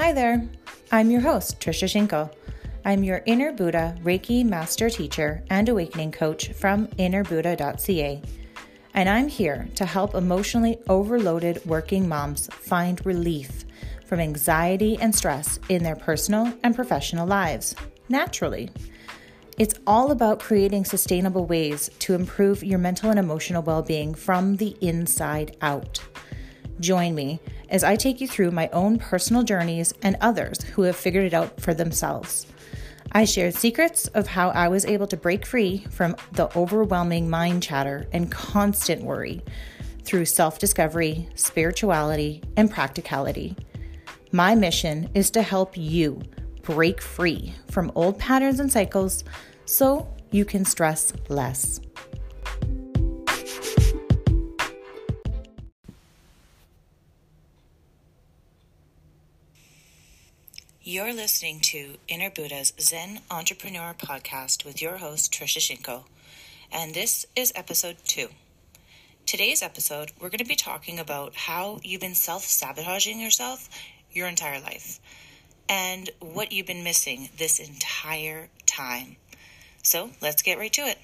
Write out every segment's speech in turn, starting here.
Hi there. I'm your host, Trisha Shinko. I'm your Inner Buddha Reiki Master Teacher and Awakening Coach from innerbuddha.ca. And I'm here to help emotionally overloaded working moms find relief from anxiety and stress in their personal and professional lives naturally. It's all about creating sustainable ways to improve your mental and emotional well being from the inside out. Join me as I take you through my own personal journeys and others who have figured it out for themselves. I shared secrets of how I was able to break free from the overwhelming mind chatter and constant worry through self discovery, spirituality, and practicality. My mission is to help you break free from old patterns and cycles so you can stress less. You're listening to Inner Buddha's Zen Entrepreneur Podcast with your host, Trisha Shinko, and this is episode two. Today's episode, we're going to be talking about how you've been self sabotaging yourself your entire life and what you've been missing this entire time. So let's get right to it.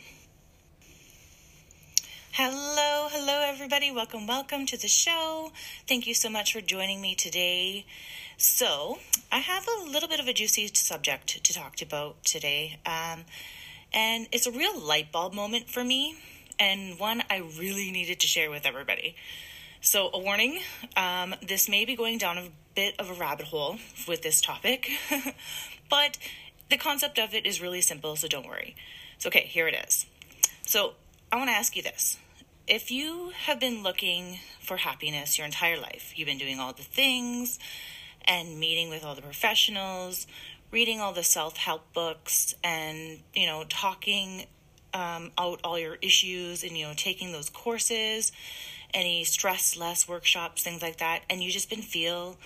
Hello, hello, everybody. Welcome, welcome to the show. Thank you so much for joining me today. So, I have a little bit of a juicy subject to talk about today. Um, and it's a real light bulb moment for me, and one I really needed to share with everybody. So, a warning um, this may be going down a bit of a rabbit hole with this topic, but the concept of it is really simple, so don't worry. So, okay, here it is. So, I want to ask you this. If you have been looking for happiness your entire life, you've been doing all the things and meeting with all the professionals, reading all the self help books, and, you know, talking um, out all your issues and, you know, taking those courses, any stress less workshops, things like that, and you just been feel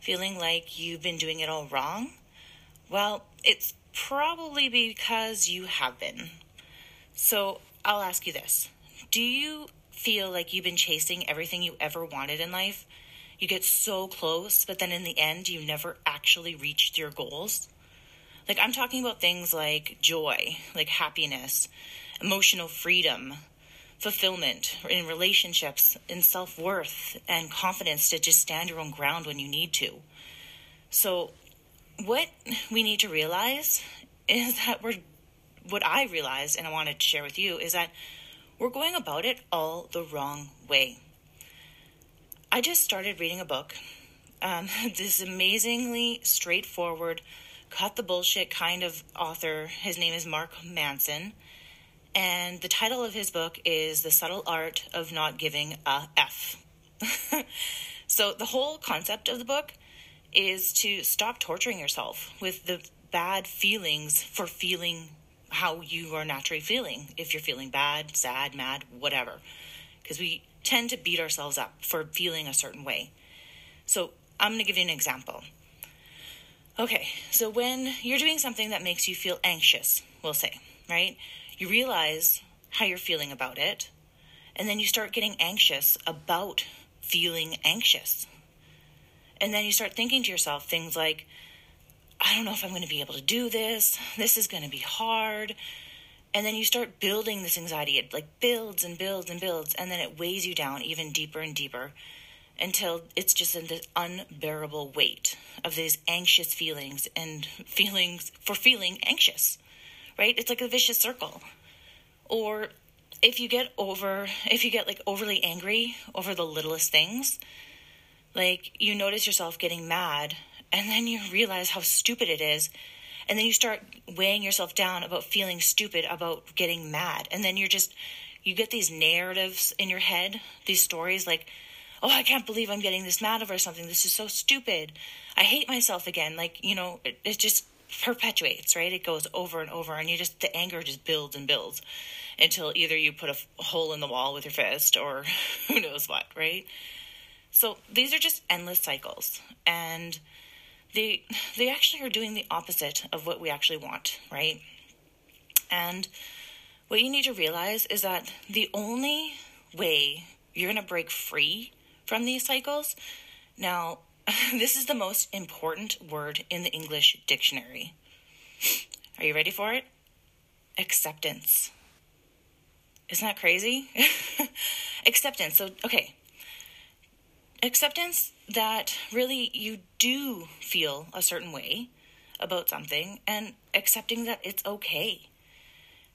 feeling like you've been doing it all wrong well, it's probably because you have been. So I'll ask you this Do you feel like you've been chasing everything you ever wanted in life? You get so close, but then in the end, you never actually reached your goals? Like, I'm talking about things like joy, like happiness, emotional freedom, fulfillment in relationships, in self worth, and confidence to just stand your own ground when you need to. So, what we need to realize is that we're what I realized and I wanted to share with you is that we're going about it all the wrong way. I just started reading a book. Um, this amazingly straightforward, cut the bullshit kind of author. His name is Mark Manson. And the title of his book is The Subtle Art of Not Giving a F. so, the whole concept of the book is to stop torturing yourself with the bad feelings for feeling how you are naturally feeling. If you're feeling bad, sad, mad, whatever. Because we tend to beat ourselves up for feeling a certain way. So I'm going to give you an example. Okay, so when you're doing something that makes you feel anxious, we'll say, right? You realize how you're feeling about it, and then you start getting anxious about feeling anxious. And then you start thinking to yourself things like, I don't know if I'm going to be able to do this. This is going to be hard. And then you start building this anxiety. It like builds and builds and builds. And then it weighs you down even deeper and deeper until it's just in this unbearable weight of these anxious feelings and feelings for feeling anxious, right? It's like a vicious circle. Or if you get over, if you get like overly angry over the littlest things, like you notice yourself getting mad and then you realize how stupid it is. And then you start weighing yourself down about feeling stupid about getting mad. And then you're just, you get these narratives in your head, these stories like, oh, I can't believe I'm getting this mad over something. This is so stupid. I hate myself again. Like, you know, it, it just perpetuates, right? It goes over and over, and you just, the anger just builds and builds until either you put a hole in the wall with your fist or who knows what, right? So these are just endless cycles and they they actually are doing the opposite of what we actually want, right? And what you need to realize is that the only way you're going to break free from these cycles now this is the most important word in the English dictionary. Are you ready for it? Acceptance. Isn't that crazy? Acceptance. So, okay. Acceptance that really you do feel a certain way about something and accepting that it's okay.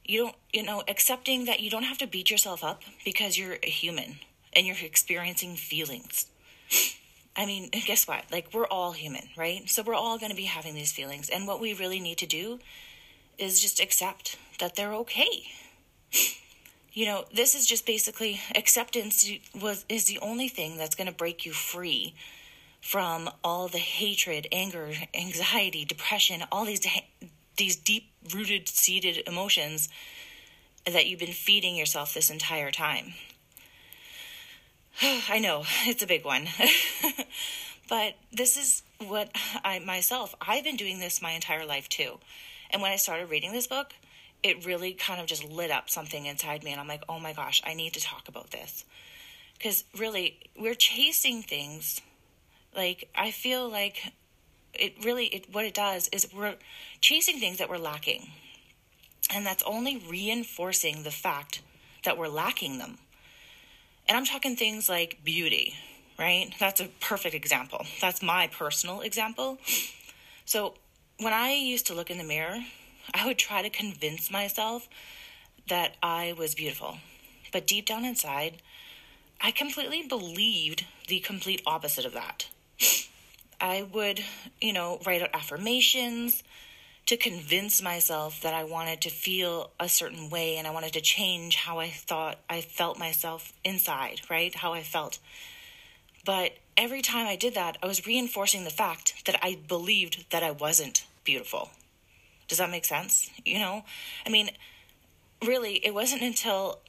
You don't, you know, accepting that you don't have to beat yourself up because you're a human and you're experiencing feelings. I mean, guess what? Like, we're all human, right? So we're all going to be having these feelings. And what we really need to do is just accept that they're okay. You know, this is just basically acceptance was is the only thing that's going to break you free from all the hatred, anger, anxiety, depression, all these these deep rooted seated emotions that you've been feeding yourself this entire time. I know, it's a big one. but this is what I myself, I've been doing this my entire life too. And when I started reading this book, it really kind of just lit up something inside me. And I'm like, oh my gosh, I need to talk about this. Because really, we're chasing things. Like, I feel like it really, it, what it does is we're chasing things that we're lacking. And that's only reinforcing the fact that we're lacking them. And I'm talking things like beauty, right? That's a perfect example. That's my personal example. So when I used to look in the mirror, I would try to convince myself that I was beautiful. But deep down inside, I completely believed the complete opposite of that. I would, you know, write out affirmations to convince myself that I wanted to feel a certain way and I wanted to change how I thought I felt myself inside, right? How I felt. But every time I did that, I was reinforcing the fact that I believed that I wasn't beautiful. Does that make sense? You know, I mean, really, it wasn't until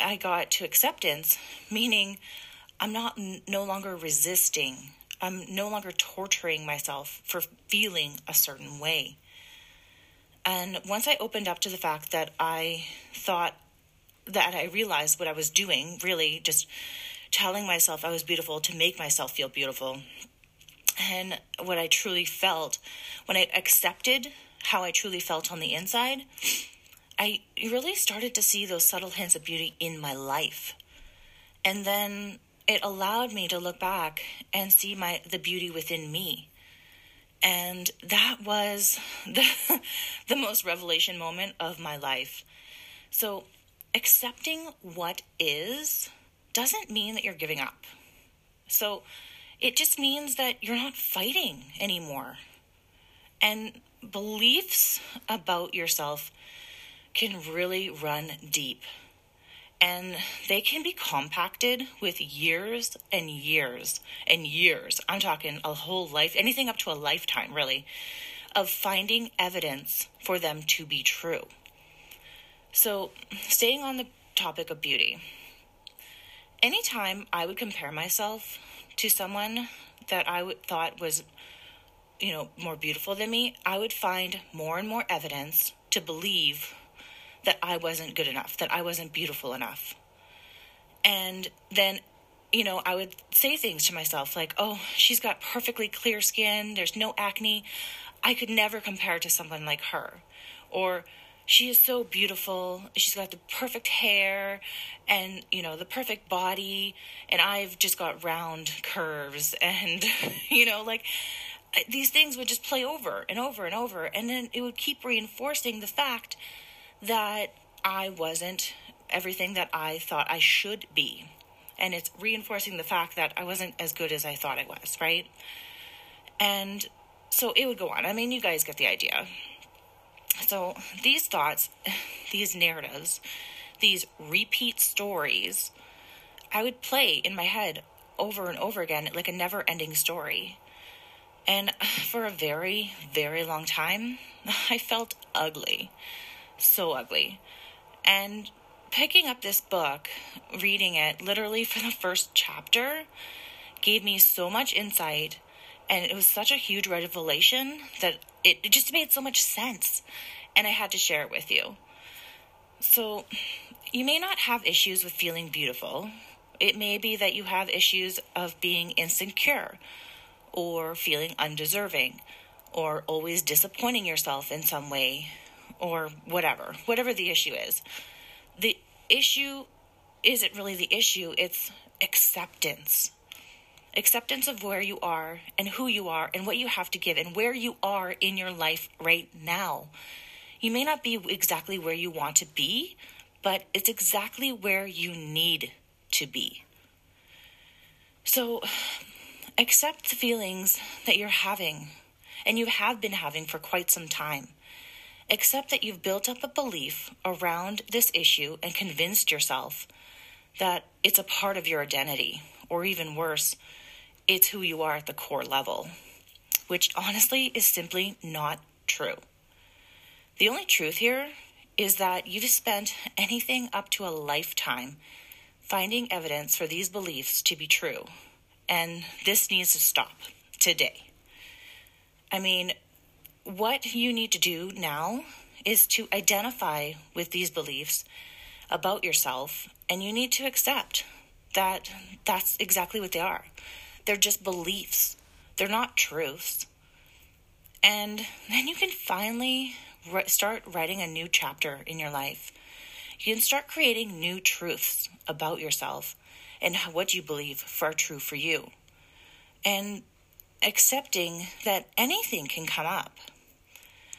I got to acceptance, meaning I'm not no longer resisting. I'm no longer torturing myself for feeling a certain way. And once I opened up to the fact that I thought that I realized what I was doing, really just telling myself I was beautiful to make myself feel beautiful, and what I truly felt when I accepted how I truly felt on the inside, I really started to see those subtle hints of beauty in my life. And then it allowed me to look back and see my the beauty within me. And that was the the most revelation moment of my life. So, accepting what is doesn't mean that you're giving up. So, it just means that you're not fighting anymore. And beliefs about yourself can really run deep. And they can be compacted with years and years and years. I'm talking a whole life, anything up to a lifetime, really, of finding evidence for them to be true. So, staying on the topic of beauty, anytime I would compare myself to someone that I would, thought was you know, more beautiful than me, I would find more and more evidence to believe that I wasn't good enough, that I wasn't beautiful enough. And then, you know, I would say things to myself like, oh, she's got perfectly clear skin, there's no acne. I could never compare to someone like her. Or, she is so beautiful. She's got the perfect hair and, you know, the perfect body. And I've just got round curves. And, you know, like these things would just play over and over and over. And then it would keep reinforcing the fact that I wasn't everything that I thought I should be. And it's reinforcing the fact that I wasn't as good as I thought I was, right? And so it would go on. I mean, you guys get the idea. So these thoughts, these narratives, these repeat stories, I would play in my head over and over again like a never ending story. And for a very, very long time, I felt ugly. So ugly. And picking up this book, reading it literally for the first chapter, gave me so much insight. And it was such a huge revelation that it, it just made so much sense. And I had to share it with you. So, you may not have issues with feeling beautiful. It may be that you have issues of being insecure or feeling undeserving, or always disappointing yourself in some way, or whatever, whatever the issue is. The issue isn't really the issue, it's acceptance. Acceptance of where you are and who you are and what you have to give and where you are in your life right now. You may not be exactly where you want to be, but it's exactly where you need to be. So, accept the feelings that you're having and you have been having for quite some time. Accept that you've built up a belief around this issue and convinced yourself that it's a part of your identity, or even worse, it's who you are at the core level, which honestly is simply not true. The only truth here is that you've spent anything up to a lifetime finding evidence for these beliefs to be true, and this needs to stop today. I mean, what you need to do now is to identify with these beliefs about yourself, and you need to accept that that's exactly what they are. They're just beliefs, they're not truths. And then you can finally start writing a new chapter in your life. You can start creating new truths about yourself and what you believe are true for you. And accepting that anything can come up.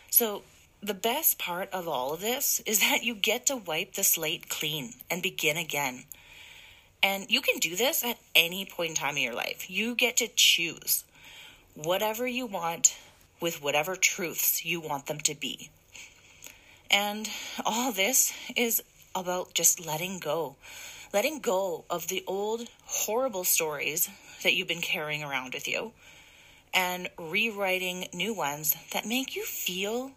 So, the best part of all of this is that you get to wipe the slate clean and begin again. And you can do this at any point in time in your life. You get to choose whatever you want with whatever truths you want them to be. And all this is about just letting go. Letting go of the old horrible stories that you've been carrying around with you and rewriting new ones that make you feel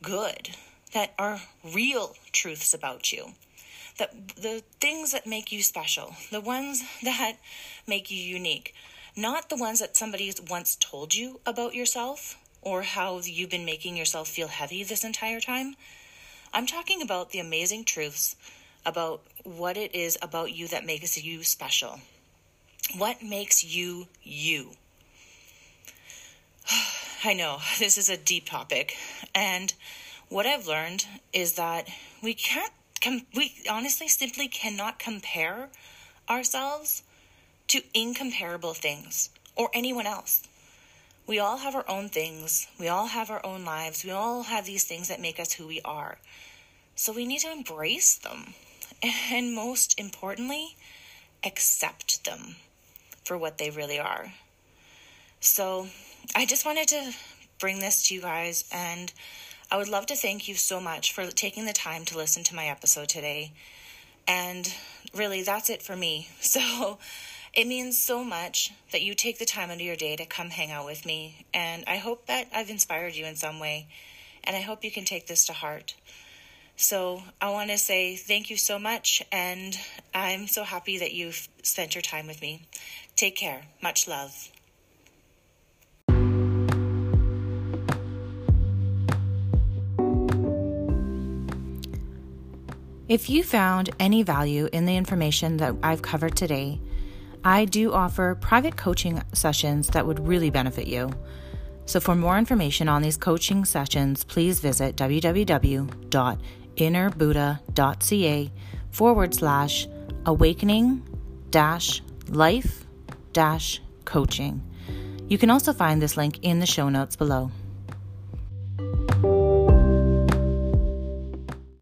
good, that are real truths about you. That the things that make you special, the ones that make you unique, not the ones that somebody's once told you about yourself or how you've been making yourself feel heavy this entire time. I'm talking about the amazing truths about what it is about you that makes you special. What makes you you? I know this is a deep topic, and what I've learned is that we can't, com- we honestly simply cannot compare ourselves to incomparable things or anyone else. We all have our own things. We all have our own lives. We all have these things that make us who we are. So we need to embrace them. And most importantly, accept them for what they really are. So I just wanted to bring this to you guys, and I would love to thank you so much for taking the time to listen to my episode today. And really, that's it for me. So it means so much that you take the time out of your day to come hang out with me. And I hope that I've inspired you in some way. And I hope you can take this to heart. So I want to say thank you so much. And I'm so happy that you've spent your time with me. Take care. Much love. If you found any value in the information that I've covered today, I do offer private coaching sessions that would really benefit you. So, for more information on these coaching sessions, please visit www.innerbuddha.ca forward slash awakening dash life dash coaching. You can also find this link in the show notes below.